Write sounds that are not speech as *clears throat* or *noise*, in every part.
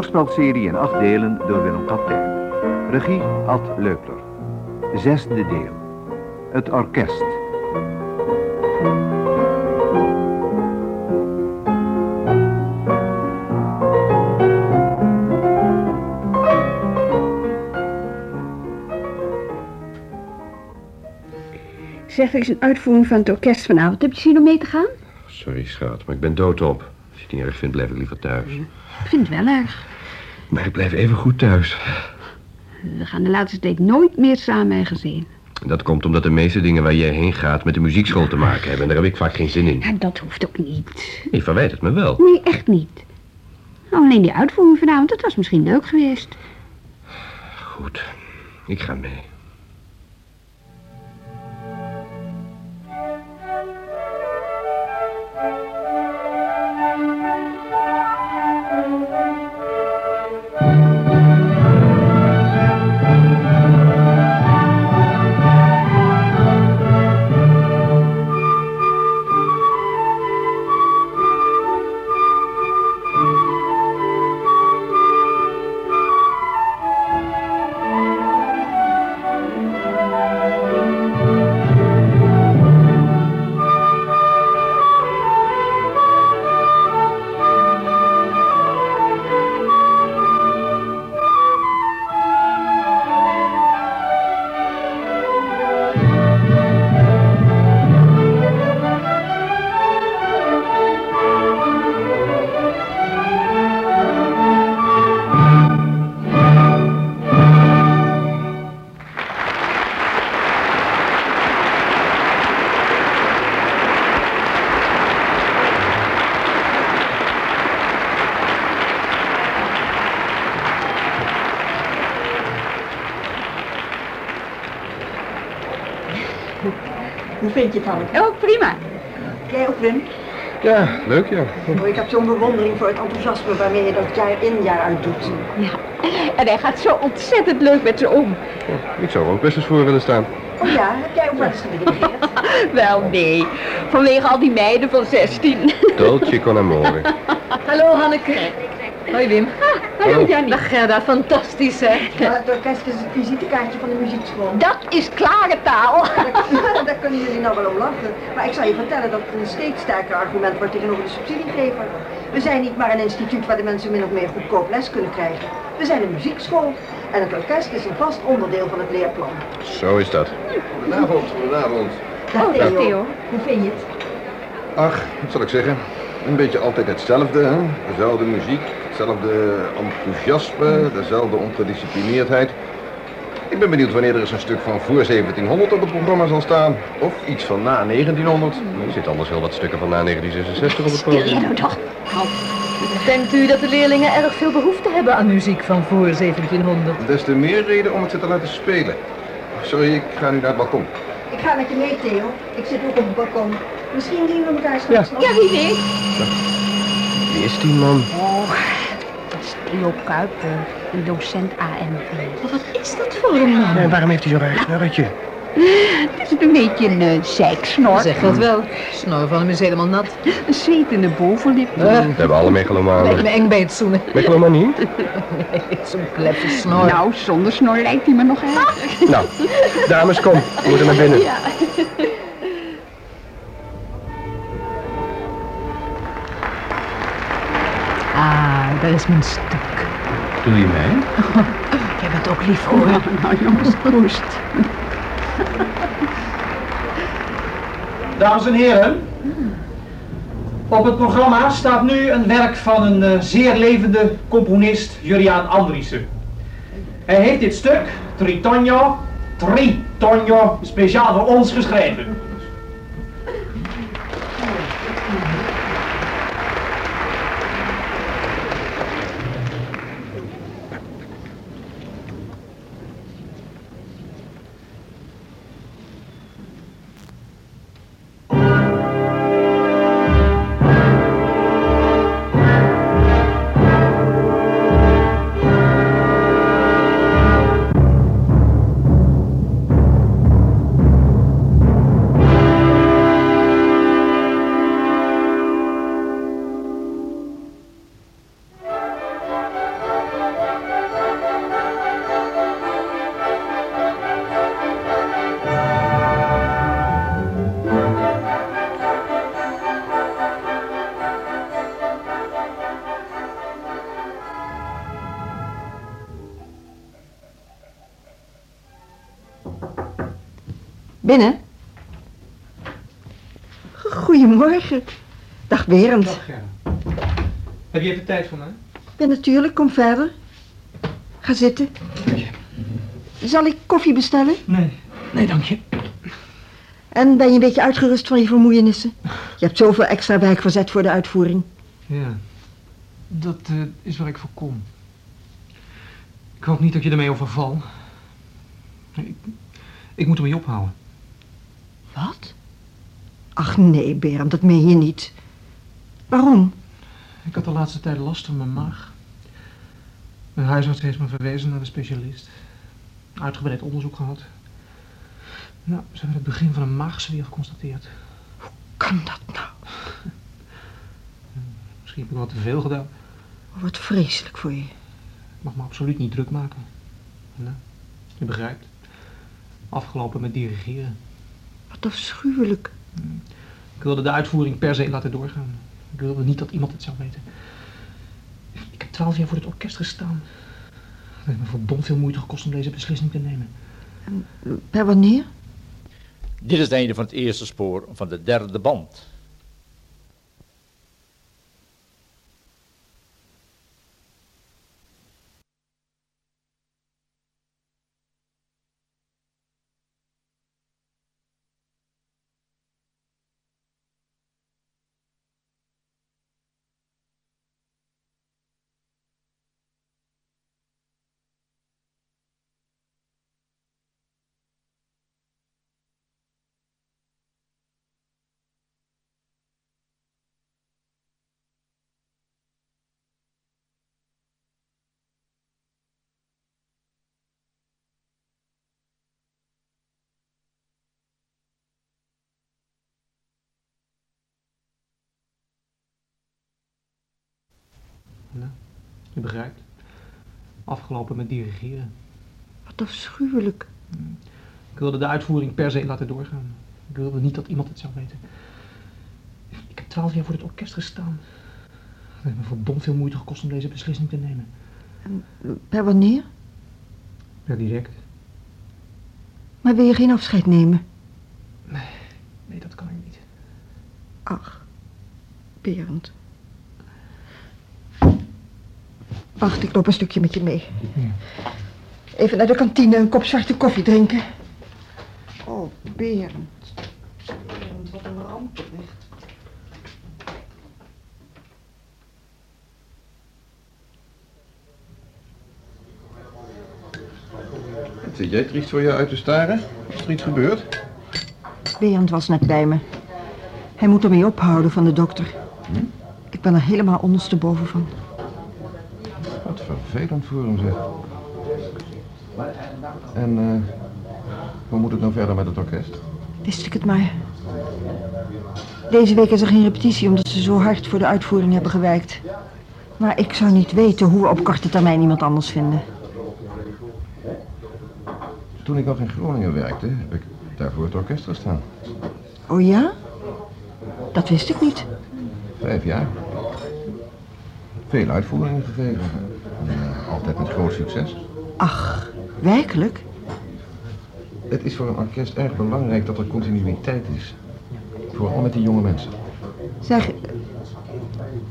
Hoorspelserie in acht delen door Willem Kaptein. Regie Ad Leupler. Zesde deel. Het orkest. Zeg, er is een uitvoering van het orkest vanavond. Heb je zin om mee te gaan? Sorry, schat, maar ik ben doodop. Als je het niet erg vindt, blijf ik liever thuis. Ik vind het wel erg. Maar ik blijf even goed thuis. We gaan de laatste tijd nooit meer samen en gezien. Dat komt omdat de meeste dingen waar jij heen gaat met de muziekschool te maken hebben. En daar heb ik vaak geen zin in. Ja, dat hoeft ook niet. Je verwijt het me wel. Nee, echt niet. Nou, alleen die uitvoering vanavond, dat was misschien leuk geweest. Goed, ik ga mee. Hoe vind je het, Hanneke? Oh, prima. Jij ook, Wim? Ja, leuk ja. Oh, ik heb zo'n bewondering voor het enthousiasme waarmee je dat jaar in jaar uit doet. Ja, en hij gaat zo ontzettend leuk met ze om. Ik zou er ook best eens voor willen staan. Oh ja, heb jij ook wel eens gedirigeerd? *laughs* Wel, nee. Vanwege al die meiden van 16. Dolce con amore. *laughs* Hallo Hanneke. Hoi Wim. Hallo, Jannie. Dag Gerda, fantastisch hè. Ja, het orkest is het visitekaartje van de muziekschool. Dat is klare taal. Daar, *laughs* daar kunnen jullie nou wel om lachen. Maar ik zal je vertellen dat het een steeds sterker argument wordt tegenover de subsidiegever. We zijn niet maar een instituut waar de mensen min of meer goedkoop les kunnen krijgen. We zijn een muziekschool. En het orkest is een vast onderdeel van het leerplan. Zo is dat. Goedenavond, goedenavond. Dag Oh, Theo. Theo. Hoe vind je het? Ach, wat zal ik zeggen? Een beetje altijd hetzelfde, hè? Dezelfde muziek, hetzelfde enthousiasme, dezelfde ongedisciplineerdheid. Ik ben benieuwd wanneer er eens een stuk van voor 1700 op het programma zal staan. Of iets van na 1900. Er zitten anders heel wat stukken van na 1966 op het Stil jij programma. nou toch. Denkt u dat de leerlingen erg veel behoefte hebben aan muziek van voor 1700? Des te meer reden om het ze te laten spelen. Sorry, ik ga nu naar het balkon. Ik ga met je mee, Theo. Ik zit ook op het balkon. Misschien zien we elkaar straks nog. ja, wie weet. Wie is die man? Oh, dat is Theo Kuiper, een docent AMV. Wat is dat voor een man? En waarom heeft hij zo'n raar snorretje? Het is een beetje een uh, zeiksnor. Zeg dat wel. Snor van hem is helemaal nat. Een zwetende bovenlip. Eh, We hebben alle lijkt megalomanen. me eng bij het zoenen. Megalomanie? *laughs* Zo'n kleffe snor. Nou, zonder snor lijkt hij me nog erg. Nou, dames, kom. We moeten naar binnen. Ah, daar is mijn stuk. Doe je mij? *laughs* Jij bent ook lief hoor. Nou, jongens, koest. Dames en heren, op het programma staat nu een werk van een eh, zeer levende componist, Juriaan Andriessen. Hij heeft dit stuk, Tritonio, Tritonio, speciaal voor ons geschreven. Goedemorgen. Dag Berend. Dag. Heb je even tijd voor mij? Ja, natuurlijk. Kom verder. Ga zitten. Zal ik koffie bestellen? Nee. Nee, dank je. En ben je een beetje uitgerust van je vermoeienissen? Je hebt zoveel extra werk verzet voor de uitvoering. Ja. Dat eh, is waar ik voor kom. Ik hoop niet dat je ermee overval. Ik, ik moet ermee ophouden. Wat? Ach nee, Berend, dat meen je niet. Waarom? Ik had de laatste tijd last van mijn maag. Mijn huisarts heeft me verwezen naar de specialist. Uitgebreid onderzoek gehad. Nou, ze hebben het begin van een maagzweer geconstateerd. Kan dat nou? *laughs* Misschien heb ik wat te veel gedaan. Oh, wat vreselijk voor je. Ik mag me absoluut niet druk maken. Nou, je begrijpt. Afgelopen met dirigeren. Wat afschuwelijk. Ik wilde de uitvoering per se laten doorgaan. Ik wilde niet dat iemand het zou weten. Ik heb twaalf jaar voor het orkest gestaan. Het heeft me verdomd veel moeite gekost om deze beslissing te nemen. Per wanneer? Dit is het einde van het eerste spoor van de derde band. Nou, je begrijpt. Afgelopen met dirigeren. Wat afschuwelijk. Ik wilde de uitvoering per se laten doorgaan. Ik wilde niet dat iemand het zou weten. Ik heb twaalf jaar voor het orkest gestaan. Het heeft me verdomd veel moeite gekost om deze beslissing te nemen. Per wanneer? Per direct. Maar wil je geen afscheid nemen? Nee, dat kan ik niet. Ach, Berend. Wacht, ik loop een stukje met je mee. Even naar de kantine een kop zwarte koffie drinken. Oh, Berend. Berend, wat een ramp. Wat zit jij triest voor je uit te staren? Is er iets gebeurd? Berend was net bij me. Hij moet ermee ophouden van de dokter. Ik ben er helemaal ondersteboven van. Vervelend voor hem zeg. En eh, hoe moet het nou verder met het orkest? Wist ik het maar. Deze week is er geen repetitie omdat ze zo hard voor de uitvoering hebben gewerkt. Maar ik zou niet weten hoe we op korte termijn iemand anders vinden. Toen ik nog in Groningen werkte, heb ik daarvoor het orkest gestaan. Oh ja? Dat wist ik niet. Vijf jaar. Veel uitvoeringen gegeven. En, eh, altijd met groot succes. Ach, werkelijk? Het is voor een orkest erg belangrijk dat er continuïteit is. Vooral met die jonge mensen. Zeg,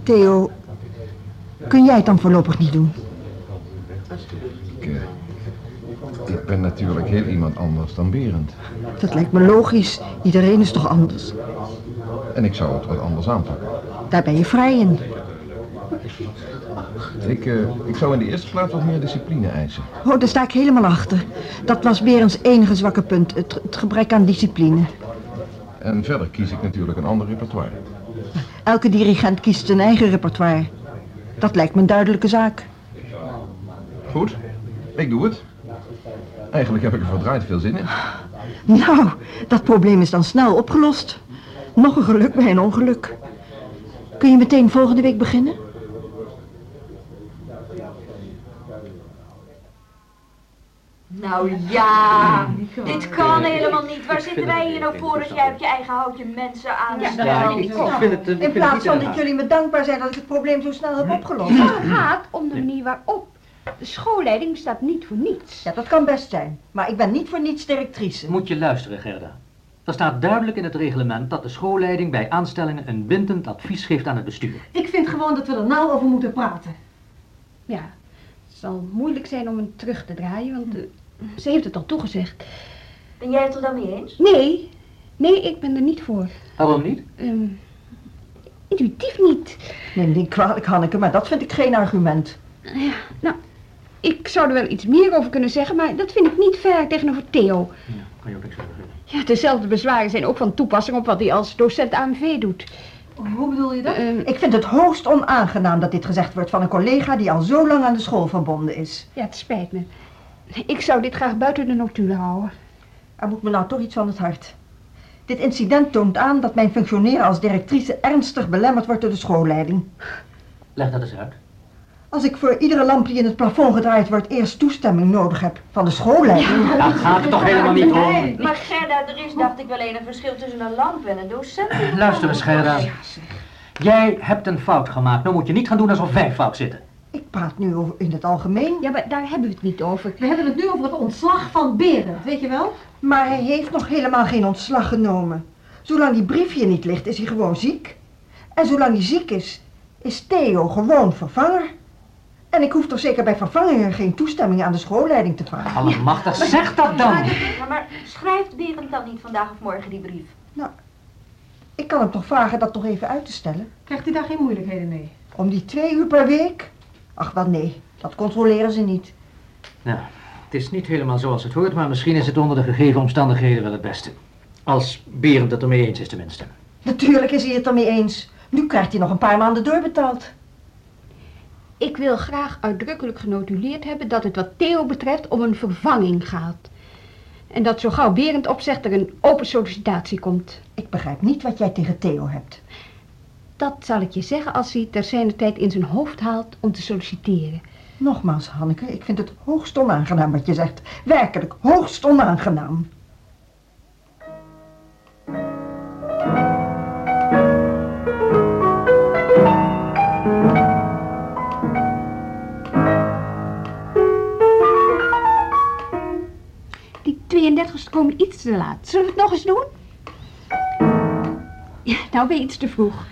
Theo, kun jij het dan voorlopig niet doen? Ik, eh, ik ben natuurlijk heel iemand anders dan Berend. Dat lijkt me logisch. Iedereen is toch anders? En ik zou het wat anders aanpakken. Daar ben je vrij in. Ik, eh, ik zou in de eerste plaats wat meer discipline eisen. Oh, daar sta ik helemaal achter. Dat was Berends enige zwakke punt, het, het gebrek aan discipline. En verder kies ik natuurlijk een ander repertoire. Elke dirigent kiest zijn eigen repertoire. Dat lijkt me een duidelijke zaak. Goed, ik doe het. Eigenlijk heb ik er verdraaid veel zin in. Nou, dat probleem is dan snel opgelost. Nog een geluk bij een ongeluk. Kun je meteen volgende week beginnen? Nou ja, dit kan helemaal niet. Waar zitten wij hier nou voor als jij op je eigen houtje mensen aanstelt? In plaats van dat jullie me dankbaar zijn dat ik het probleem zo snel heb opgelost. Het gaat om de manier waarop. De schoolleiding staat niet voor niets. Ja, dat kan best zijn. Maar ik ben niet voor niets directrice. Moet je luisteren, Gerda. Er staat duidelijk in het reglement dat de schoolleiding bij aanstellingen een bindend advies geeft aan het bestuur. Ik vind gewoon dat we er nou over moeten praten. Ja, het zal moeilijk zijn om hem terug te draaien, want eh, ze heeft het al toegezegd. Ben jij het er dan mee eens? Nee, nee, ik ben er niet voor. Waarom niet? Ehm, intuïtief niet. Neem me niet kwalijk, Hanneke, maar dat vind ik geen argument. Ja, nou, ik zou er wel iets meer over kunnen zeggen, maar dat vind ik niet fair tegenover Theo. Ja, kan je ook niks over zeggen. Ja, dezelfde bezwaren zijn ook van toepassing op wat hij als docent AMV doet. Hoe bedoel je dat? Ehm, Ik vind het hoogst onaangenaam dat dit gezegd wordt van een collega die al zo lang aan de school verbonden is. ja, het spijt me. Ik zou dit graag buiten de notulen houden. Er moet me nou toch iets van het hart. Dit incident toont aan dat mijn functioneren als directrice ernstig belemmerd wordt door de schoolleiding. Leg dat eens uit. Als ik voor iedere lamp die in het plafond gedraaid wordt eerst toestemming nodig heb van de schoolleiding. Daar gaat het toch helemaal niet om. Maar Gerda, er is dacht ik wel een verschil tussen een lamp en een docent. Luister eens, Gerda. Jij hebt een fout gemaakt. Nou moet je niet gaan doen alsof wij fout zitten. Ik praat nu over in het algemeen. Ja, maar daar hebben we het niet over. We hebben het nu over het ontslag van Berend, weet je wel? Maar hij heeft nog helemaal geen ontslag genomen. Zolang die brief hier niet ligt, is hij gewoon ziek. En zolang hij ziek is, is Theo gewoon vervanger. En ik hoef toch zeker bij vervangingen geen toestemming aan de schoolleiding te vragen. Allemachtig, zeg dat dan. Ja, maar schrijft Berend dan niet vandaag of morgen die brief? Ik kan hem toch vragen dat toch even uit te stellen? Krijgt hij daar geen moeilijkheden mee? Om die twee uur per week? Ach, wel nee, dat controleren ze niet. Nou, het is niet helemaal zoals het hoort, maar misschien is het onder de gegeven omstandigheden wel het beste. Als Berend het ermee eens is tenminste. Natuurlijk is hij het ermee eens. Nu krijgt hij nog een paar maanden doorbetaald. Ik wil graag uitdrukkelijk genotuleerd hebben dat het wat Theo betreft om een vervanging gaat. En dat zo gauw Berend opzegt er een open sollicitatie komt. Ik begrijp niet wat jij tegen Theo hebt. Dat zal ik je zeggen als hij ter zijner tijd in zijn hoofd haalt om te solliciteren. Nogmaals, Hanneke, ik vind het hoogst onaangenaam wat je zegt. Werkelijk, hoogst onaangenaam. Die 32's komen iets te laat. Zullen we het nog eens doen? Nou ben je iets te vroeg.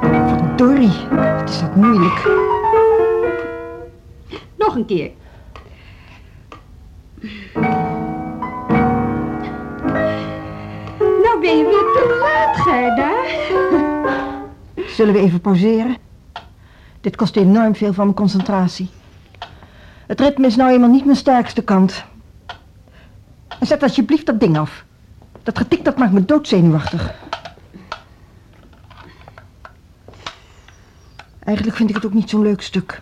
Verdorie, het is dat moeilijk. Nog een keer. Nou ben je weer te laat, Gerda. Zullen we even pauzeren? Dit kost enorm veel van mijn concentratie. Het ritme is nou eenmaal niet mijn sterkste kant. En zet alsjeblieft dat ding af. Dat getik dat maakt me doodzenuwachtig. Eigenlijk vind ik het ook niet zo'n leuk stuk.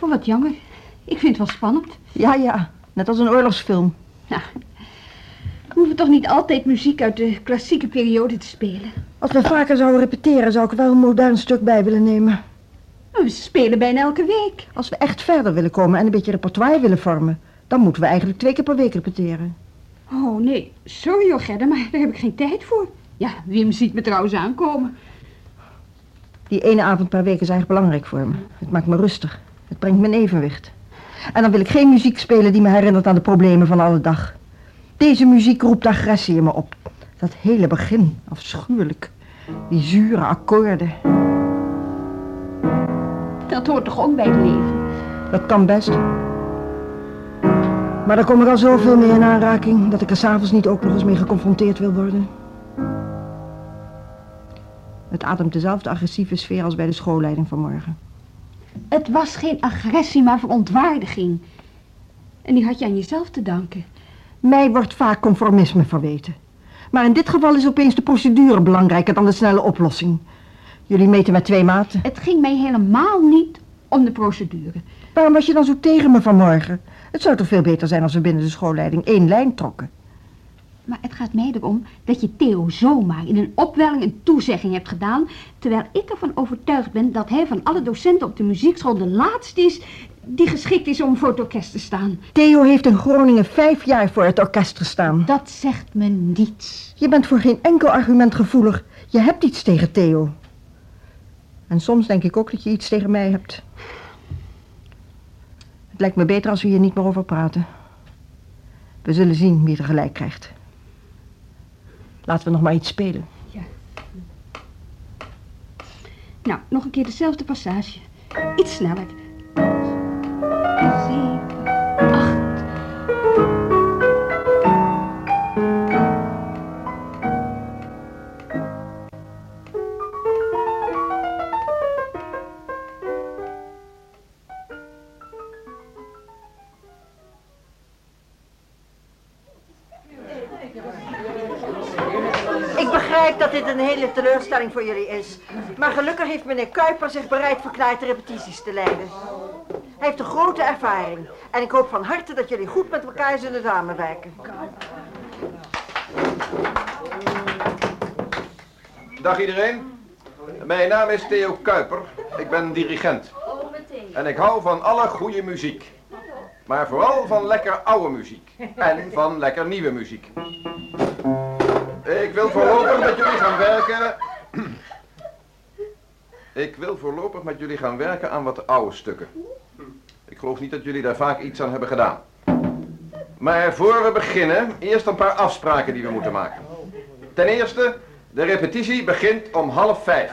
Oh, wat jammer. Ik vind het wel spannend. Ja, ja, net als een oorlogsfilm. Nou, we hoeven toch niet altijd muziek uit de klassieke periode te spelen. Als we vaker zouden repeteren, zou ik wel een modern stuk bij willen nemen. We spelen bijna elke week. Als we echt verder willen komen en een beetje repertoire willen vormen, dan moeten we eigenlijk twee keer per week repeteren. Oh, nee. Sorry Gerda, maar daar heb ik geen tijd voor. Ja, Wim ziet me trouwens aankomen. Die ene avond per week is eigenlijk belangrijk voor me. Het maakt me rustig. Het brengt me in evenwicht. En dan wil ik geen muziek spelen die me herinnert aan de problemen van alle dag. Deze muziek roept agressie in me op. Dat hele begin, afschuwelijk. Die zure akkoorden. Dat hoort toch ook bij het leven? Dat kan best. Maar er komen er al zoveel mee in aanraking dat ik er s'avonds niet ook nog eens mee geconfronteerd wil worden. Het ademt dezelfde agressieve sfeer als bij de schoolleiding vanmorgen. Het was geen agressie, maar verontwaardiging. En die had je aan jezelf te danken. Mij wordt vaak conformisme verweten. Maar in dit geval is opeens de procedure belangrijker dan de snelle oplossing. Jullie meten met twee maten. Het ging mij helemaal niet om de procedure. Waarom was je dan zo tegen me vanmorgen? Het zou toch veel beter zijn als we binnen de schoolleiding één lijn trokken. Maar het gaat mij erom dat je Theo zomaar in een opwelling een toezegging hebt gedaan... terwijl ik ervan overtuigd ben dat hij van alle docenten op de muziekschool de laatste is... die geschikt is om voor het orkest te staan. Theo heeft in Groningen vijf jaar voor het orkest gestaan. Dat zegt me niets. Je bent voor geen enkel argument gevoelig. Je hebt iets tegen Theo. En soms denk ik ook dat je iets tegen mij hebt. Het lijkt me beter als we hier niet meer over praten. We zullen zien wie er gelijk krijgt. Laten we nog maar iets spelen. Nou, nog een keer dezelfde passage. Iets sneller. Teleurstelling voor jullie is. Maar gelukkig heeft meneer Kuiper zich bereid verklaard de repetities te leiden. Hij heeft een grote ervaring. En ik hoop van harte dat jullie goed met elkaar zullen samenwerken. Dag iedereen. Mijn naam is Theo Kuiper. Ik ben dirigent. En ik hou van alle goede muziek. Maar vooral van lekker oude muziek. En van lekker nieuwe muziek. Ik wil voorlopig met jullie gaan werken. Ik wil voorlopig met jullie gaan werken aan wat oude stukken. Ik geloof niet dat jullie daar vaak iets aan hebben gedaan. Maar voor we beginnen, eerst een paar afspraken die we moeten maken. Ten eerste, de repetitie begint om half vijf.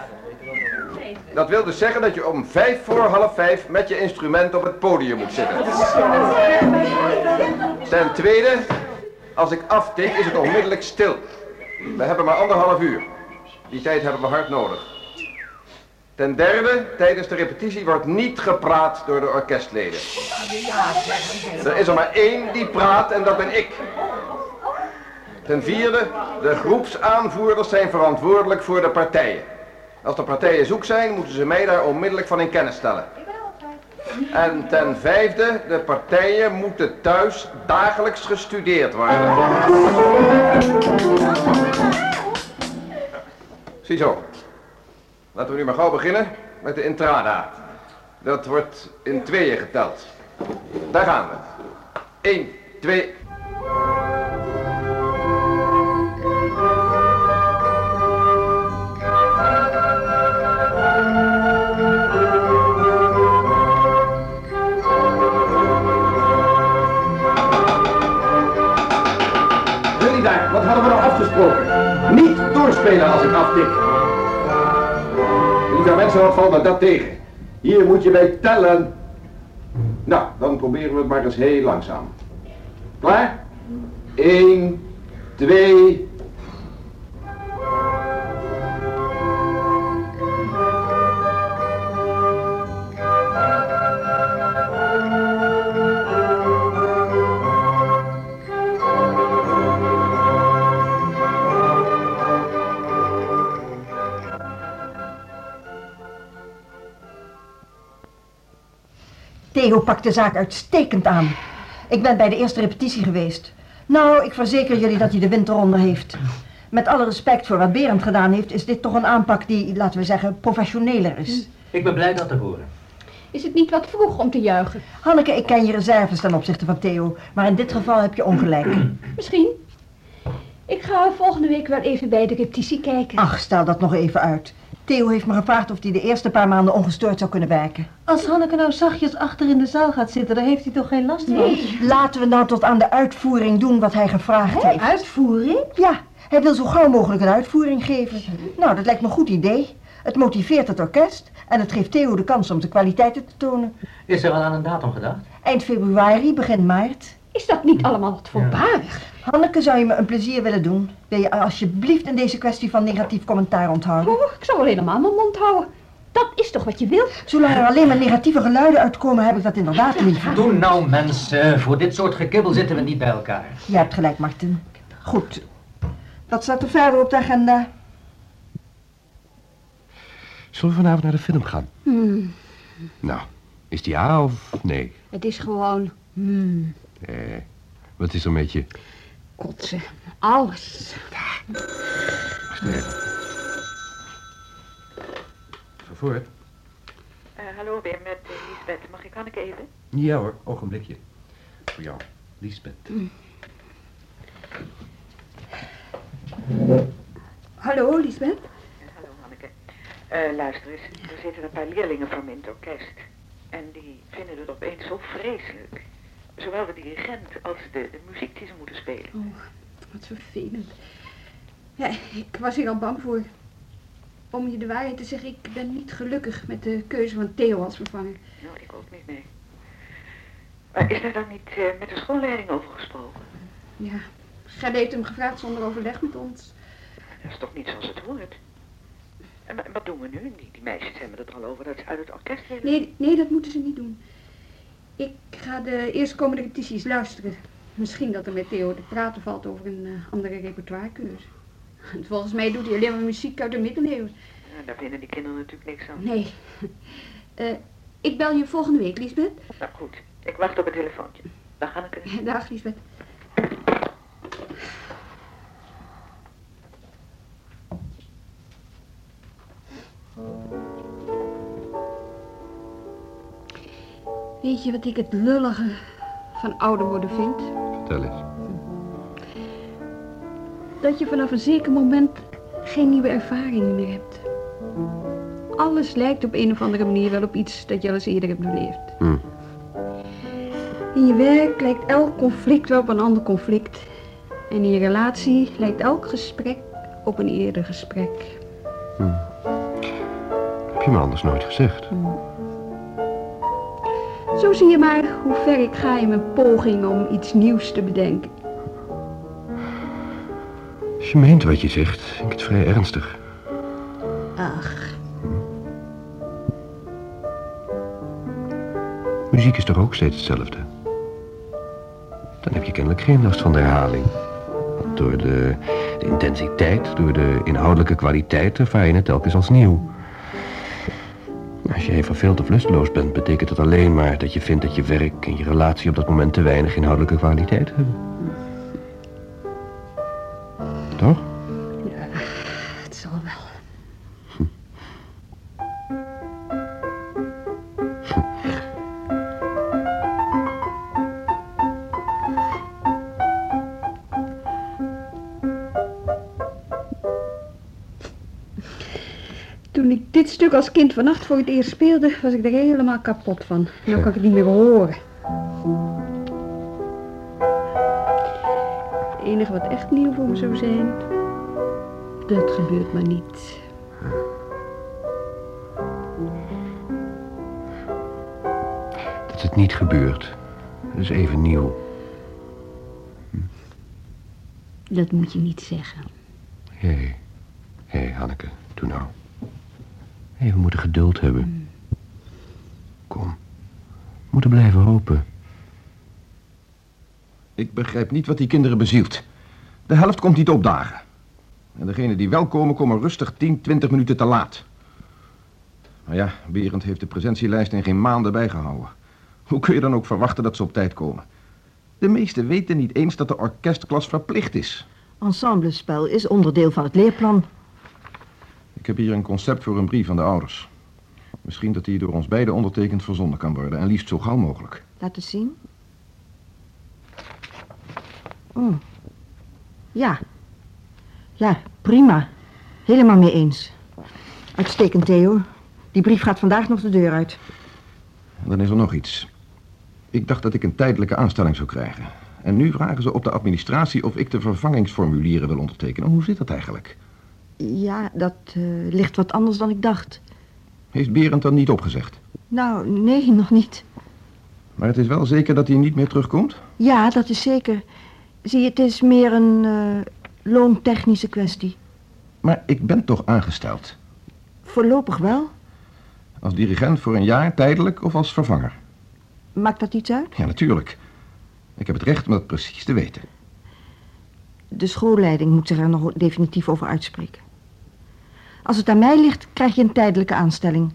Dat wil dus zeggen dat je om vijf voor half vijf met je instrument op het podium moet zitten. Ten tweede, als ik aftik is het onmiddellijk stil. We hebben maar anderhalf uur. Die tijd hebben we hard nodig. Ten derde, tijdens de repetitie wordt niet gepraat door de orkestleden. Er is er maar één die praat en dat ben ik. Ten vierde, de groepsaanvoerders zijn verantwoordelijk voor de partijen. Als de partijen zoek zijn, moeten ze mij daar onmiddellijk van in kennis stellen. En ten vijfde, de partijen moeten thuis dagelijks gestudeerd worden. Ziezo. Laten we nu maar gauw beginnen met de intrada. Dat wordt in tweeën geteld. Daar gaan we. 1, 2. Doorspelen als ik aftik. Lieve mensen, wat valt dat tegen? Hier moet je bij tellen. Nou, dan proberen we het maar eens heel langzaam. Klaar? 1, 2. Theo pakt de zaak uitstekend aan. Ik ben bij de eerste repetitie geweest. Nou, ik verzeker jullie dat hij de wind eronder heeft. Met alle respect voor wat Berend gedaan heeft, is dit toch een aanpak die, laten we zeggen, professioneler is. Ik ben blij dat te horen. Is het niet wat vroeg om te juichen? Hanneke, ik ken je reserves ten opzichte van Theo, maar in dit geval heb je ongelijk. *clears throat* Misschien. Ik ga volgende week wel even bij de repetitie kijken. Ach, stel dat nog even uit. Theo heeft me gevraagd of hij de eerste paar maanden ongestoord zou kunnen werken. Als Hanneke nou zachtjes achter in de zaal gaat zitten, dan heeft hij toch geen last van? Nee. Laten we nou tot aan de uitvoering doen wat hij gevraagd heeft. Uitvoering? Ja, hij wil zo gauw mogelijk een uitvoering geven. Nou, dat lijkt me een goed idee. Het motiveert het orkest en het geeft Theo de kans om de kwaliteiten te tonen. Is er al aan een datum gedacht? Eind februari, begin maart. Is dat niet allemaal wat voorbarig? Hanneke, zou je me een plezier willen doen? Wil je alsjeblieft in deze kwestie van negatief commentaar onthouden? Oh, ik zou wel helemaal mijn mond houden. Dat is toch wat je wilt? Zolang er alleen maar negatieve geluiden uitkomen, heb ik dat inderdaad liever. Doe nou mensen, voor dit soort gekibbel zitten we niet bij elkaar. Je hebt gelijk, Martin. Goed. Wat staat er verder op de agenda? Zullen we vanavond naar de film gaan? Hmm, Nou, is die A of nee? het is gewoon... Hmm, Eh, wat is er met je? kotsen. Alles. Wacht even. Ga voort. Eh, hallo, weer met uh, Lisbeth. Mag ik Hanneke even? Ja hoor, ogenblikje. Voor jou, Lisbeth. Hallo, Lisbeth. hallo, Hanneke. Eh, luister eens, er zitten een paar leerlingen van me in het orkest. En die vinden het opeens zo vreselijk. Zowel de dirigent als de, de muziek die ze moeten spelen. Oh, wat vervelend. Ja, ik was hier al bang voor. Om je de waarheid te zeggen, ik ben niet gelukkig met de keuze van Theo als vervanger. Nou, ik ook niet, nee. Maar is daar dan niet eh, met de schoolleiding over gesproken? Ja, Gert heeft hem gevraagd zonder overleg met ons. Dat is toch niet zoals het hoort? En wa- wat doen we nu? Die, die meisjes hebben het er al over dat ze uit het orkest willen. Nee, nee, dat moeten ze niet doen. Ik ga de eerstkomende repetities luisteren. Misschien dat er met Theo te praten valt over een eh, andere repertoirekeuze. En *laughs* Volgens mij doet hij alleen maar muziek uit de middeleeuwen. Ja, daar vinden die kinderen natuurlijk niks aan. Nee. *laughs* Eh, ik bel je volgende week, Lisbeth. Nou goed, ik wacht op het telefoontje. Dan ga ik het. *laughs* Dag, Lisbeth. Weet je wat ik het lullige van ouder worden vind? Vertel eens. Dat je vanaf een zeker moment geen nieuwe ervaringen meer hebt. Alles lijkt op een of andere manier wel op iets dat je al eens eerder hebt beleefd. Hm. In je werk lijkt elk conflict wel op een ander conflict. En in je relatie lijkt elk gesprek op een eerder gesprek. Heb je me anders nooit gezegd? Zo zie je maar hoe ver ik ga in mijn poging om iets nieuws te bedenken. Als je meent wat je zegt, vind ik het vrij ernstig. Ach, Muziek is toch ook steeds hetzelfde? Dan heb je kennelijk geen last van de herhaling. Want Door de, de intensiteit, door de inhoudelijke kwaliteit ervaar je het telkens als nieuw. Als je even verveeld of lusteloos bent, betekent dat alleen maar dat je vindt dat je werk en je relatie op dat moment te weinig inhoudelijke kwaliteit hebben. Toch? Vannacht voor het eerst speelde, was ik er helemaal kapot van. Nu kan ik het niet meer horen. Het enige wat echt nieuw voor me zou zijn, dat gebeurt maar niet. Dat het niet gebeurt. Dat is even nieuw. Dat moet je niet zeggen. Hé, hé Hanneke, doe nou. Hé, we moeten geduld hebben. Kom, we moeten blijven hopen. Ik begrijp niet wat die kinderen bezielt. De helft komt niet opdagen. En degenen die wel komen, komen rustig 10, 20 minuten te laat. Maar ja, Berend heeft de presentielijst in geen maanden bijgehouden. Hoe kun je dan ook verwachten dat ze op tijd komen? De meesten weten niet eens dat de orkestklas verplicht is. Ensemblespel is onderdeel van het leerplan. Ik heb hier een concept voor een brief van de ouders. Misschien dat die door ons beiden ondertekend verzonden kan worden. En liefst zo gauw mogelijk. Laat eens zien. Oh. Ja. Ja, prima. Helemaal mee eens. Uitstekend, Theo. Die brief gaat vandaag nog de deur uit. En dan is er nog iets. Ik dacht dat ik een tijdelijke aanstelling zou krijgen. En nu vragen ze op de administratie of ik de vervangingsformulieren wil ondertekenen. Hoe zit dat eigenlijk? Ja, dat eh, ligt wat anders dan ik dacht. Heeft Berend dan niet opgezegd? Nou, nee, *laughs* nog niet. Maar het is wel zeker dat hij niet meer terugkomt? Ja, dat is zeker. Zie het is meer een eh, loontechnische kwestie. Maar ik ben toch aangesteld? Voorlopig wel. Als dirigent voor een jaar, tijdelijk of als vervanger? Maakt dat iets uit? Ja, natuurlijk. Ik heb het recht om dat precies te weten. De schoolleiding moet zich er nog definitief over uitspreken. Als het aan mij ligt, krijg je een tijdelijke aanstelling.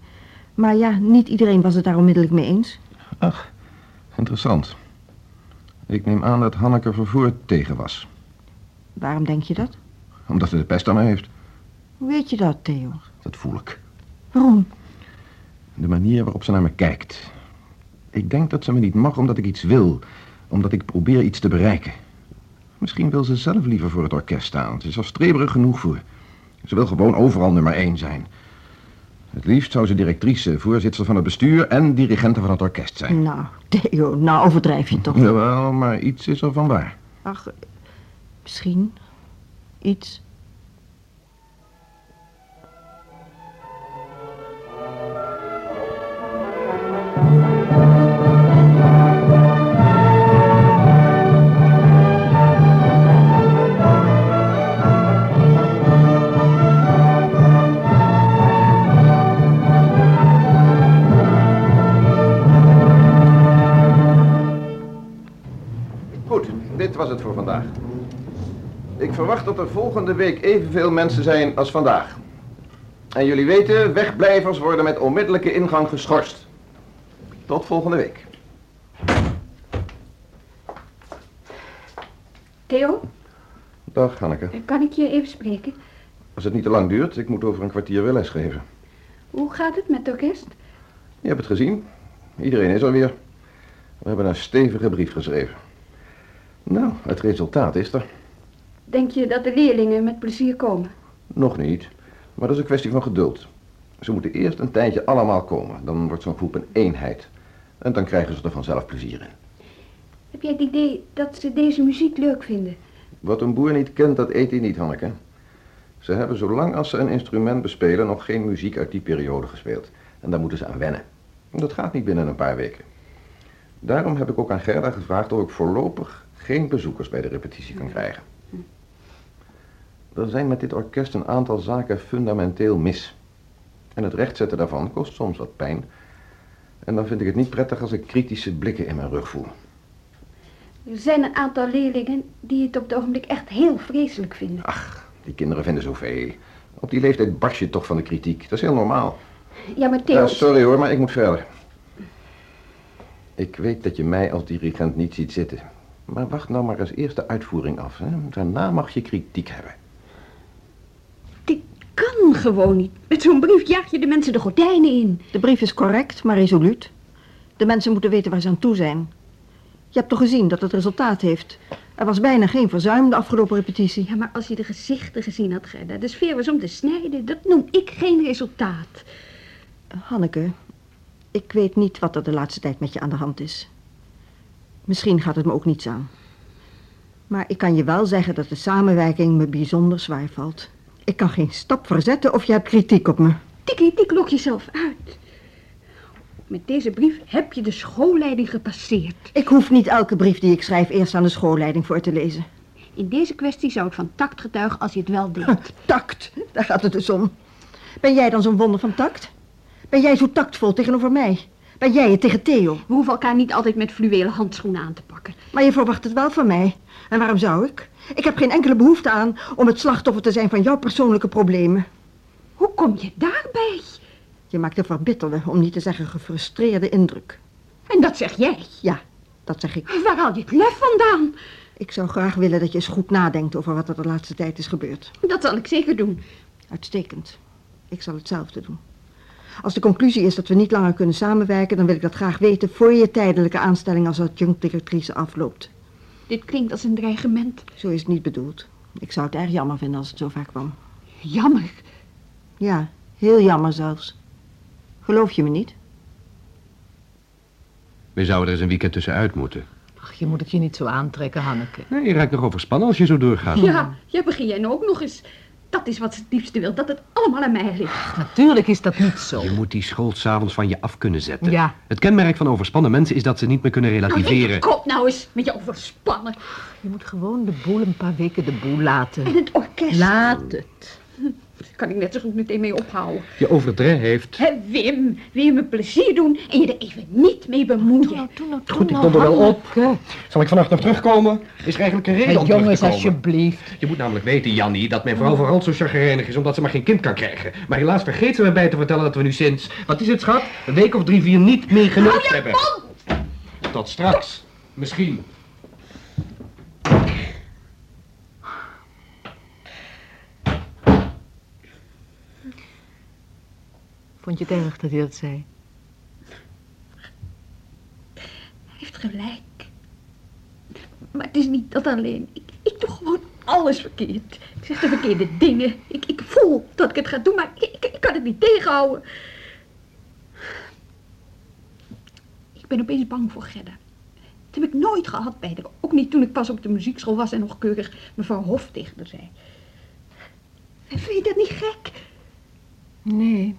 Maar ja, niet iedereen was het daar onmiddellijk mee eens. Ach, interessant. Ik neem aan dat Hanneke vervoerd tegen was. Waarom denk je dat? Omdat ze de pest aan me heeft. Hoe weet je dat, Theo? Dat voel ik. Waarom? De manier waarop ze naar me kijkt. Ik denk dat ze me niet mag omdat ik iets wil. Omdat ik probeer iets te bereiken. Misschien wil ze zelf liever voor het orkest staan. Ze is al streberig genoeg voor. Ze wil gewoon overal nummer één zijn. Het liefst zou ze directrice, voorzitter van het bestuur en dirigente van het orkest zijn. Nou, Theo, nou overdrijf je toch. Jawel, maar iets is er van waar. Ach, misschien. Iets. Dit was het voor vandaag. Ik verwacht dat er volgende week evenveel mensen zijn als vandaag. En jullie weten, wegblijvers worden met onmiddellijke ingang geschorst. Tot volgende week. Theo, Dag, Hanneke. kan ik je even spreken? Als het niet te lang duurt, ik moet over een kwartier weer lesgeven. Hoe gaat het met het orkest? Je hebt het gezien. Iedereen is er weer. We hebben een stevige brief geschreven. Nou, het resultaat is er. Denk je dat de leerlingen met plezier komen? Nog niet, maar dat is een kwestie van geduld. Ze moeten eerst een tijdje allemaal komen. Dan wordt zo'n groep een eenheid. En dan krijgen ze er vanzelf plezier in. Heb jij het idee dat ze deze muziek leuk vinden? Wat een boer niet kent, dat eet hij niet, Hanneke. Ze hebben zolang als ze een instrument bespelen nog geen muziek uit die periode gespeeld. En daar moeten ze aan wennen. Dat gaat niet binnen een paar weken. Daarom heb ik ook aan Gerda gevraagd of ik voorlopig geen bezoekers bij de repetitie kan krijgen. Er zijn met dit orkest een aantal zaken fundamenteel mis. En het rechtzetten daarvan kost soms wat pijn. En dan vind ik het niet prettig als ik kritische blikken in mijn rug voel. Er zijn een aantal leerlingen die het op het ogenblik echt heel vreselijk vinden. Die kinderen vinden zoveel. Op die leeftijd barst je toch van de kritiek. Dat is heel normaal. Ja, maar Theo... Ja, sorry hoor, maar ik moet verder. Ik weet dat je mij als dirigent niet ziet zitten. Maar wacht nou maar eens eerst de uitvoering af. Hè? Daarna mag je kritiek hebben. Kan gewoon niet. Met zo'n brief jaag je de mensen de gordijnen in. De brief is correct, maar resoluut. De mensen moeten weten waar ze aan toe zijn. Je hebt toch gezien dat het resultaat heeft. Er was bijna geen verzuim de afgelopen repetitie. Ja, maar als je de gezichten gezien had, Gerda, de sfeer was om te snijden. Dat noem ik geen resultaat. Hanneke, ik weet niet wat er de laatste tijd met je aan de hand is. Misschien gaat het me ook niets aan. Maar ik kan je wel zeggen dat de samenwerking me bijzonder zwaar valt. Ik kan geen stap verzetten of je hebt kritiek op me. Die kritiek lok jezelf uit. Met deze brief heb je de schoolleiding gepasseerd. Ik hoef niet elke brief die ik schrijf eerst aan de schoolleiding voor te lezen. In deze kwestie zou ik van tact getuigen als je het wel deed. *laughs* Tact, daar gaat het dus om. Ben jij dan zo'n wonder van tact? Ben jij zo tactvol tegenover mij? Ben jij het tegen Theo? We hoeven elkaar niet altijd met fluwelen handschoenen aan te pakken. Maar je verwacht het wel van mij. En waarom zou ik? Ik heb geen enkele behoefte aan om het slachtoffer te zijn van jouw persoonlijke problemen. Hoe kom je daarbij? Je maakt een verbitterde, om niet te zeggen gefrustreerde indruk. En dat zeg jij? Ja, dat zeg ik. Waar haal je het lef vandaan? Ik zou graag willen dat je eens goed nadenkt over wat er de laatste tijd is gebeurd. Dat zal ik zeker doen. Uitstekend. Ik zal hetzelfde doen. Als de conclusie is dat we niet langer kunnen samenwerken, dan wil ik dat graag weten voor je tijdelijke aanstelling als adjunct-directrice afloopt. Dit klinkt als een dreigement. Zo is het niet bedoeld. Ik zou het erg jammer vinden als het zo vaak kwam. Jammer? Ja, heel jammer zelfs. Geloof je me niet? We zouden er eens een weekend tussenuit moeten. Ach, je moet het je niet zo aantrekken, Hanneke. Nee, je raakt nog overspannen als je zo doorgaat. Ja, ja, begin jij nou ook nog eens. Dat is wat ze het liefste wil, dat het allemaal aan mij ligt. Natuurlijk is dat niet zo. Je moet die school s'avonds van je af kunnen zetten. Ja. Het kenmerk van overspannen mensen is dat ze niet meer kunnen relativeren. Kom nou eens met je overspannen. Je moet gewoon de boel een paar weken de boel laten. En het orkest. Laat het. Kan ik net zo goed meteen mee ophouden. Je overdrijft. Hé, Wim, wil je me plezier doen en je er even niet mee bemoeien? Doe nou, doe nou, doe Goed, ik nou, kom er wel op. Zal ik vannacht nog terugkomen? Is er eigenlijk een reden om terug jongens, te komen? alsjeblieft. Je moet namelijk weten, Jannie, dat mijn vrouw vooral zo chagrijnig is omdat ze maar geen kind kan krijgen. Maar helaas vergeet ze me bij te vertellen dat we nu sinds, wat is het schat, een week of drie, vier niet meer geneukt hebben. Tot straks. Misschien. Vond je het erg dat hij dat zei? Hij heeft gelijk. Maar het is niet dat alleen. Ik, ik doe gewoon alles verkeerd. Ik zeg de verkeerde dingen. Ik, ik voel dat ik het ga doen, maar ik, ik, kan het niet tegenhouden. Ik ben opeens bang voor Gerda. Dat heb ik nooit gehad bij haar. Ook niet toen ik pas op de muziekschool was en nog keurig mevrouw Hof tegen haar zei. Vind je dat niet gek? Nee.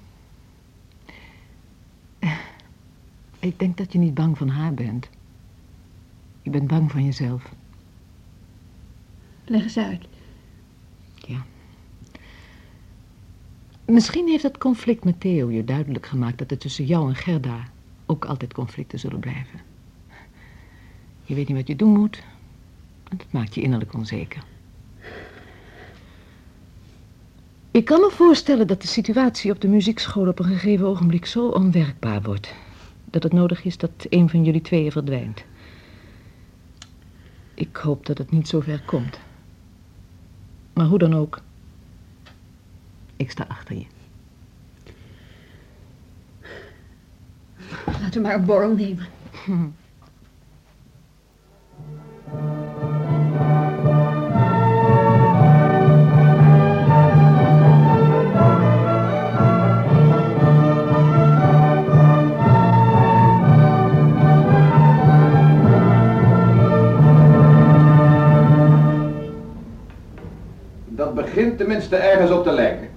Ik denk dat je niet bang van haar bent. Je bent bang van jezelf. Leg eens uit. Ja. Misschien heeft het conflict met Theo je duidelijk gemaakt dat er tussen jou en Gerda ook altijd conflicten zullen blijven. Je weet niet wat je doen moet. En dat maakt je innerlijk onzeker. Ik kan me voorstellen dat de situatie op de muziekschool op een gegeven ogenblik zo onwerkbaar wordt. Dat het nodig is dat een van jullie tweeën verdwijnt. Ik hoop dat het niet zo ver komt. Maar hoe dan ook. Ik sta achter je. Laten we maar een borrel nemen. *laughs* begint tenminste ergens op te lijken.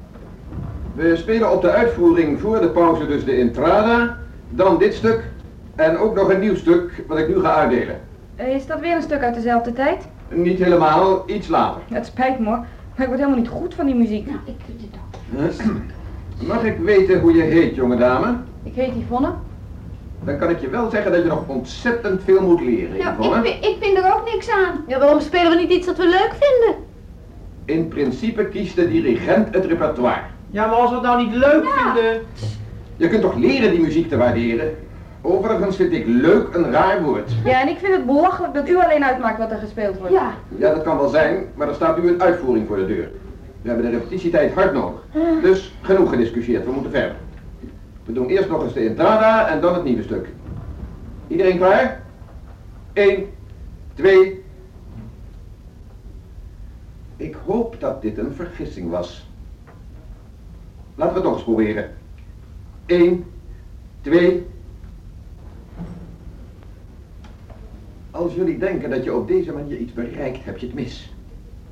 We spelen op de uitvoering voor de pauze dus de Intrada, dan dit stuk en ook nog een nieuw stuk wat ik nu ga uitdelen. Eh, Is dat weer een stuk uit dezelfde tijd? Niet helemaal, iets later. Het spijt me hoor, maar ik word helemaal niet goed van die muziek. Nou, ik vind het ook. Mag ik weten hoe je heet, jonge dame? Ik heet Yvonne. Dan kan ik je wel zeggen dat je nog ontzettend veel moet leren, Nou, Yvonne. ik, vind- ik vind er ook niks aan. Ja, waarom spelen we niet iets dat we leuk vinden? In principe kiest de dirigent het repertoire. Ja, maar als we het nou niet leuk vinden... Je kunt toch leren die muziek te waarderen? Overigens vind ik leuk een raar woord. Ja, en ik vind het belachelijk dat u alleen uitmaakt wat er gespeeld wordt. Ja. Ja, dat kan wel zijn, maar er staat nu een uitvoering voor de deur. We hebben de repetitietijd hard nodig. Dus genoeg gediscussieerd, we moeten verder. We doen eerst nog eens de entrada en dan het nieuwe stuk. Iedereen klaar? 1, 2. Ik hoop dat dit een vergissing was. Laten we het nog eens proberen. 1, 2. Als jullie denken dat je op deze manier iets bereikt, heb je het mis.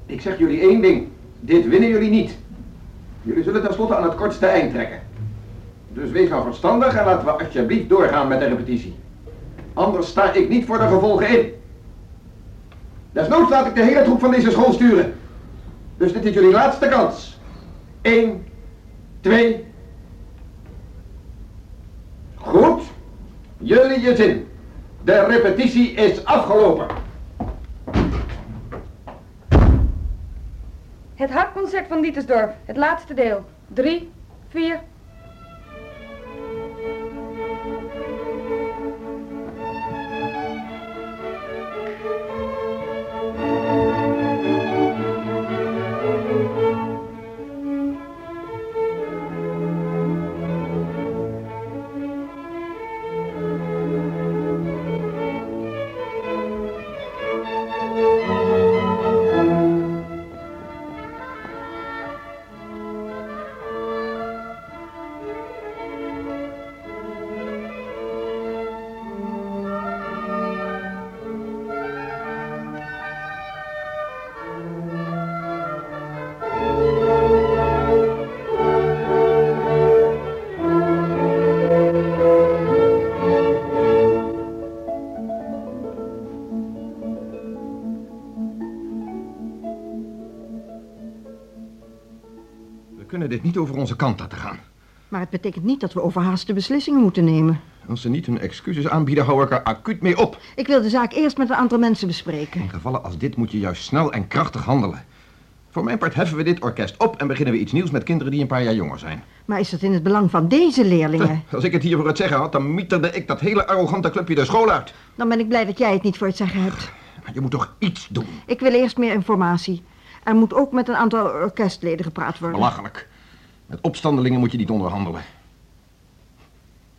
Ik zeg jullie één ding. Dit winnen jullie niet. Jullie zullen tenslotte aan het kortste eind trekken. Dus wees nou verstandig en laten we alsjeblieft doorgaan met de repetitie. Anders sta ik niet voor de gevolgen in. Desnoods laat ik de hele troep van deze school sturen. Dus dit is jullie laatste kans. 1, 2. Goed. Jullie je zin. De repetitie is afgelopen. Het hartconcert van Dietersdorf, het laatste deel. Drie, vier. Dit niet over onze kant laten gaan. Maar het betekent niet dat we overhaaste beslissingen moeten nemen. Als ze niet hun excuses aanbieden, hou ik er acuut mee op. Ik wil de zaak eerst met een aantal mensen bespreken. In gevallen als dit moet je juist snel en krachtig handelen. Voor mijn part heffen we dit orkest op en beginnen we iets nieuws met kinderen die een paar jaar jonger zijn. Maar is dat in het belang van deze leerlingen? Als ik het hier voor het zeggen had, dan mieterde ik dat hele arrogante clubje de school uit. Dan ben ik blij dat jij het niet voor het zeggen hebt. Maar je moet toch iets doen? Ik wil eerst meer informatie. Er moet ook met een aantal orkestleden gepraat worden. Belachelijk. Met opstandelingen moet je niet onderhandelen.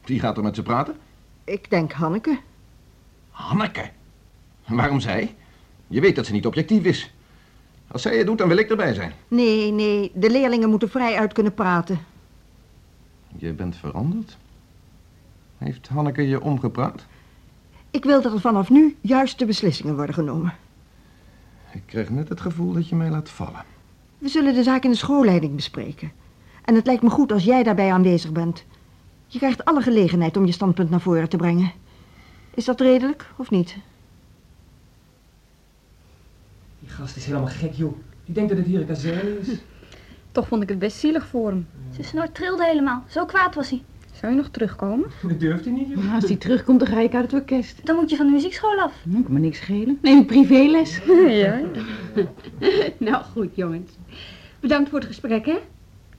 Wie gaat er met ze praten? Ik denk Hanneke. Hanneke. Waarom zij? Je weet dat ze niet objectief is. Als zij het doet, dan wil ik erbij zijn. Nee, nee, de leerlingen moeten vrij uit kunnen praten. Je bent veranderd? Heeft Hanneke je omgepraat? Ik wil dat er vanaf nu juiste beslissingen worden genomen. Ik krijg net het gevoel dat je mij laat vallen. We zullen de zaak in de schoolleiding bespreken. En het lijkt me goed als jij daarbij aanwezig bent. Je krijgt alle gelegenheid om je standpunt naar voren te brengen. Is dat redelijk of niet? Die gast is helemaal gek, joh. Die denkt dat het hier een kazerne is. *laughs* Toch vond ik het best zielig voor hem. Zijn snor trilde helemaal. Zo kwaad was hij. Zou je nog terugkomen? *laughs* Dat durft hij niet, joh. Nou, als die terugkomt, dan ga ik uit het orkest. Dan moet je van de muziekschool af. Hm, kan me niks schelen. Neem een privéles. *laughs* ja. nou, goed, jongens. Bedankt voor het gesprek, hè?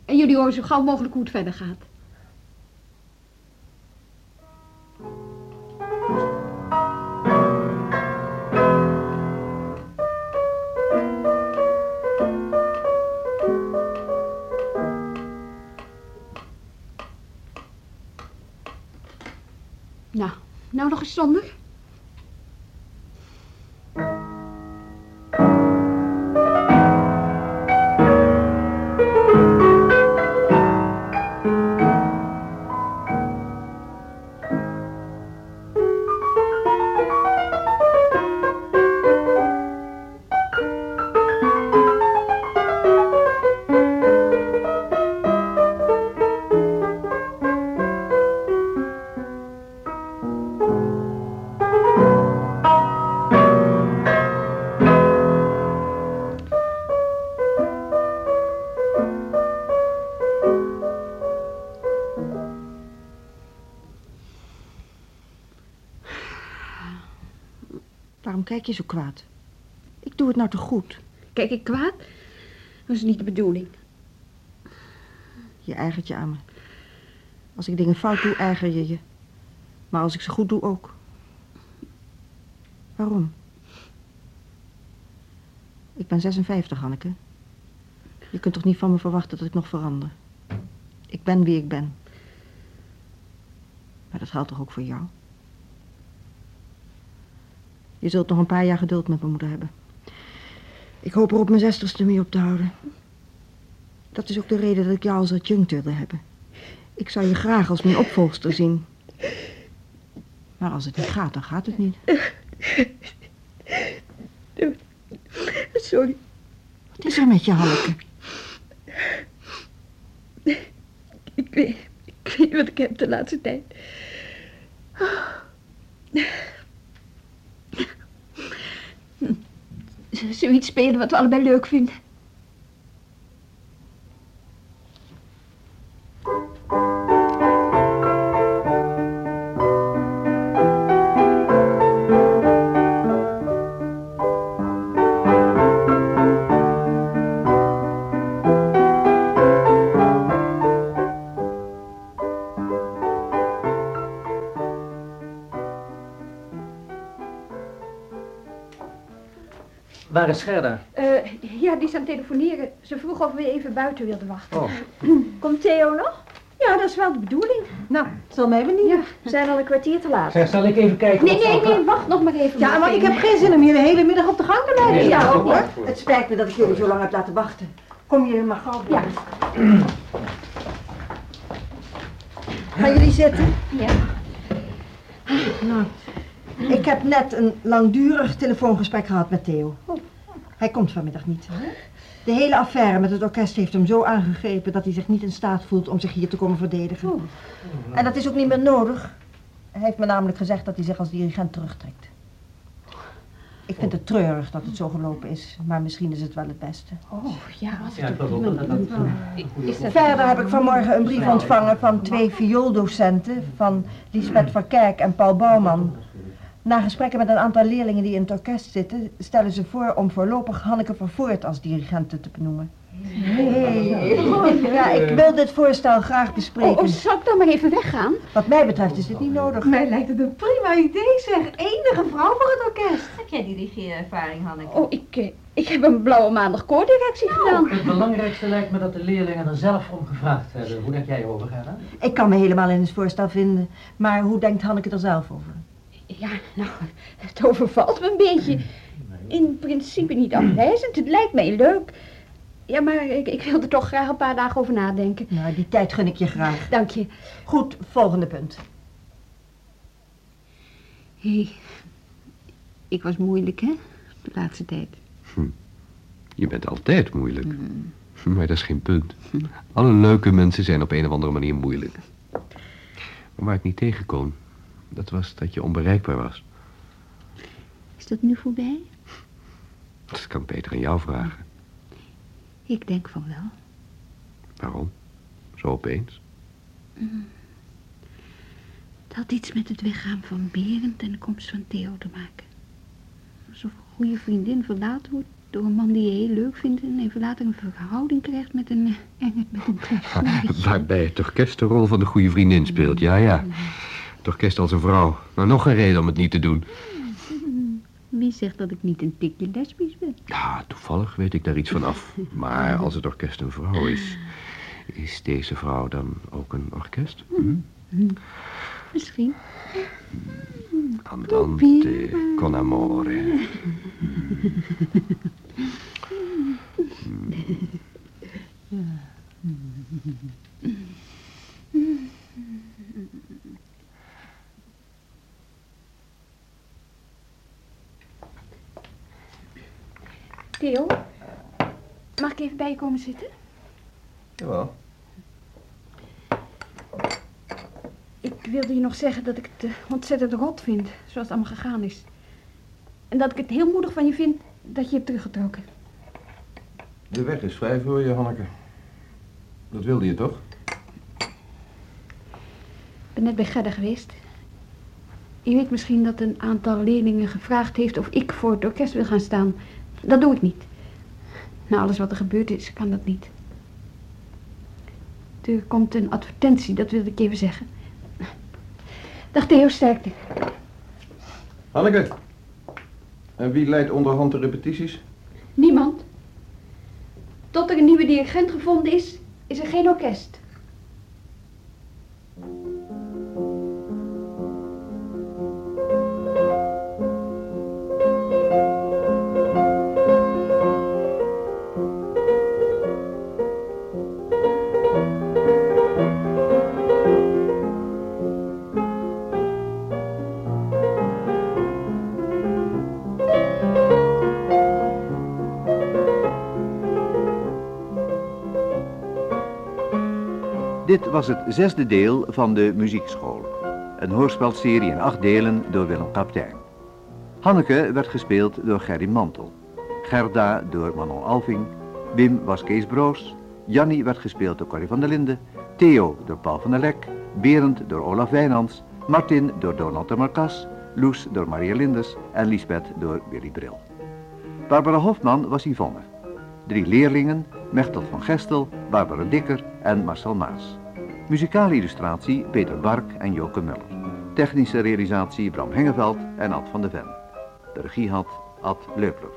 En jullie horen zo gauw mogelijk hoe het verder gaat. Nou, nou nog eens zonder. Kijk je zo kwaad? Ik doe het nou te goed. Kijk ik kwaad? Dat is niet de bedoeling. Je ergert je aan me. Als ik dingen fout doe, erger je je. Maar als ik ze goed doe, ook. Waarom? Ik ben 56, Hanneke. Je kunt toch niet van me verwachten dat ik nog verander? Ik ben wie ik ben. Maar dat geldt toch ook voor jou? Je zult nog een paar jaar geduld met me moeten hebben. Ik hoop er op mijn zestigste mee op te houden. Dat is ook de reden dat ik jou als adjunct wilde hebben. Ik zou je graag als mijn opvolgster zien. Maar als het niet gaat, dan gaat het niet. Sorry. Wat is er met je, Hanneke? Ik weet, ik weet wat ik heb de laatste tijd. Zoiets spelen wat we allebei leuk vinden. Waar is Gerda? Eh, ja, die is aan het telefoneren. Ze vroeg of we even buiten wilden wachten. Oh. *clears throat* Komt Theo nog? Ja, dat is wel de bedoeling. Nou, het zal mij benieuwen. Ja. We zijn al een kwartier te laat. Zeg, zal ik even kijken Nee, of nee, nee, wacht nog maar even. Ja, maar ik heb geen zin om hier de hele middag op de gang te blijven Nee, is ook hoor. Het spijt me dat ik jullie zo lang heb laten wachten. Kom jullie maar gauw Ja. *clears throat* Gaan jullie zitten? Ja. Nou, ik heb net een langdurig telefoongesprek gehad met Theo. Hij komt vanmiddag niet. De hele affaire met het orkest heeft hem zo aangegrepen dat hij zich niet in staat voelt om zich hier te komen verdedigen. En dat is ook niet meer nodig. Hij heeft me namelijk gezegd dat hij zich als dirigent terugtrekt. Ik vind het treurig dat het zo gelopen is, maar misschien is het wel het beste. Oh, ja. Ik geloof ook Is. Verder heb ik vanmorgen een brief ontvangen van twee viooldocenten, van Lisbeth van Kerk en Paul Bouwman. Na gesprekken met een aantal leerlingen die in het orkest zitten, stellen ze voor om voorlopig Hanneke van Voort als dirigente te benoemen. Ja, ik wil dit voorstel graag Oh, bespreken. oh, zal ik dan maar even weggaan? Wat mij betreft is dit niet nodig. Mij lijkt het een prima idee, zeg. Enige vrouw voor het orkest. Heb jij dirigeerervaring, Hanneke? Oh, ik, eh, ik heb een blauwe maandag koordirectie gedaan. Het belangrijkste lijkt me dat de leerlingen er zelf om gevraagd hebben. Hoe denk jij erover, Gerda? Ik kan me helemaal in het voorstel vinden, maar hoe denkt Hanneke er zelf over? Ja, nou, het overvalt me een beetje. In principe niet afwijzend. Het lijkt mij leuk. Ja, maar ik, ik wil er toch graag een paar dagen over nadenken. Nou, die tijd gun ik je graag. Dank je. Goed, volgende punt. Hé, hey, ik was moeilijk, hè? De laatste tijd. Je bent altijd moeilijk. Maar dat is geen punt. Alle leuke mensen zijn op een of andere manier moeilijk. Maar waar ik niet tegen kon, dat was dat je onbereikbaar was. Is dat nu voorbij? Dat kan ik beter aan jou vragen. Ik denk van wel. Waarom? Zo opeens? had iets met het weggaan van Berend en de komst van Theo te maken. Alsof een goede vriendin verlaten wordt door een man die je heel leuk vindt en even later een verhouding krijgt met een en *laughs* het met een. *laughs* Waarbij het orkest de rol van de goede vriendin speelt, ja, ja. Het orkest als een vrouw. Nou, nog een reden om het niet te doen. *laughs* Wie zegt dat ik niet een tikje lesbisch ben? Ja, toevallig weet ik daar iets van af. *laughs* Maar als het orkest een vrouw is, is deze vrouw dan ook een orkest? Hm? Misschien. Andante con amore. *laughs* Theo, mag ik even bij je komen zitten? Jawel. Ik wilde je nog zeggen dat ik het eh, ontzettend rot vind, zoals het allemaal gegaan is. En dat ik het heel moedig van je vind dat je hebt teruggetrokken. De weg is vrij voor je, Hanneke. Dat wilde je toch? Ik ben net bij Gerda geweest. Je weet misschien dat een aantal leerlingen gevraagd heeft of ik voor het orkest wil gaan staan. Dat doe ik niet. Na alles wat er gebeurd is, kan dat niet. Er komt een advertentie, dat wilde ik even zeggen. Dag Theo, sterkte. Hanneke. En wie leidt onderhand de repetities? Niemand. Tot er een nieuwe dirigent gevonden is, is er geen orkest. Dit was het zesde deel van de muziekschool. Een hoorspelserie in acht delen door Willem Kaptein. Hanneke werd gespeeld door Gerry Mantel. Gerda door Manon Alving. Wim was Kees Broos. Jannie werd gespeeld door Corrie van der Linden. Theo door Paul van der Lek. Berend door Olaf Wijnands. Martin door Donald de Marcas. Loes door Maria Lindes. En Lisbeth door Willy Bril. Barbara Hofman was Yvonne. Drie leerlingen, Mechtel van Gestel, Barbara Dikker en Marcel Maas. Muzikale illustratie Peter Bark en Joke Muller. Technische realisatie Bram Hengeveld en Ad van de Ven. De regie had Ad Leupler.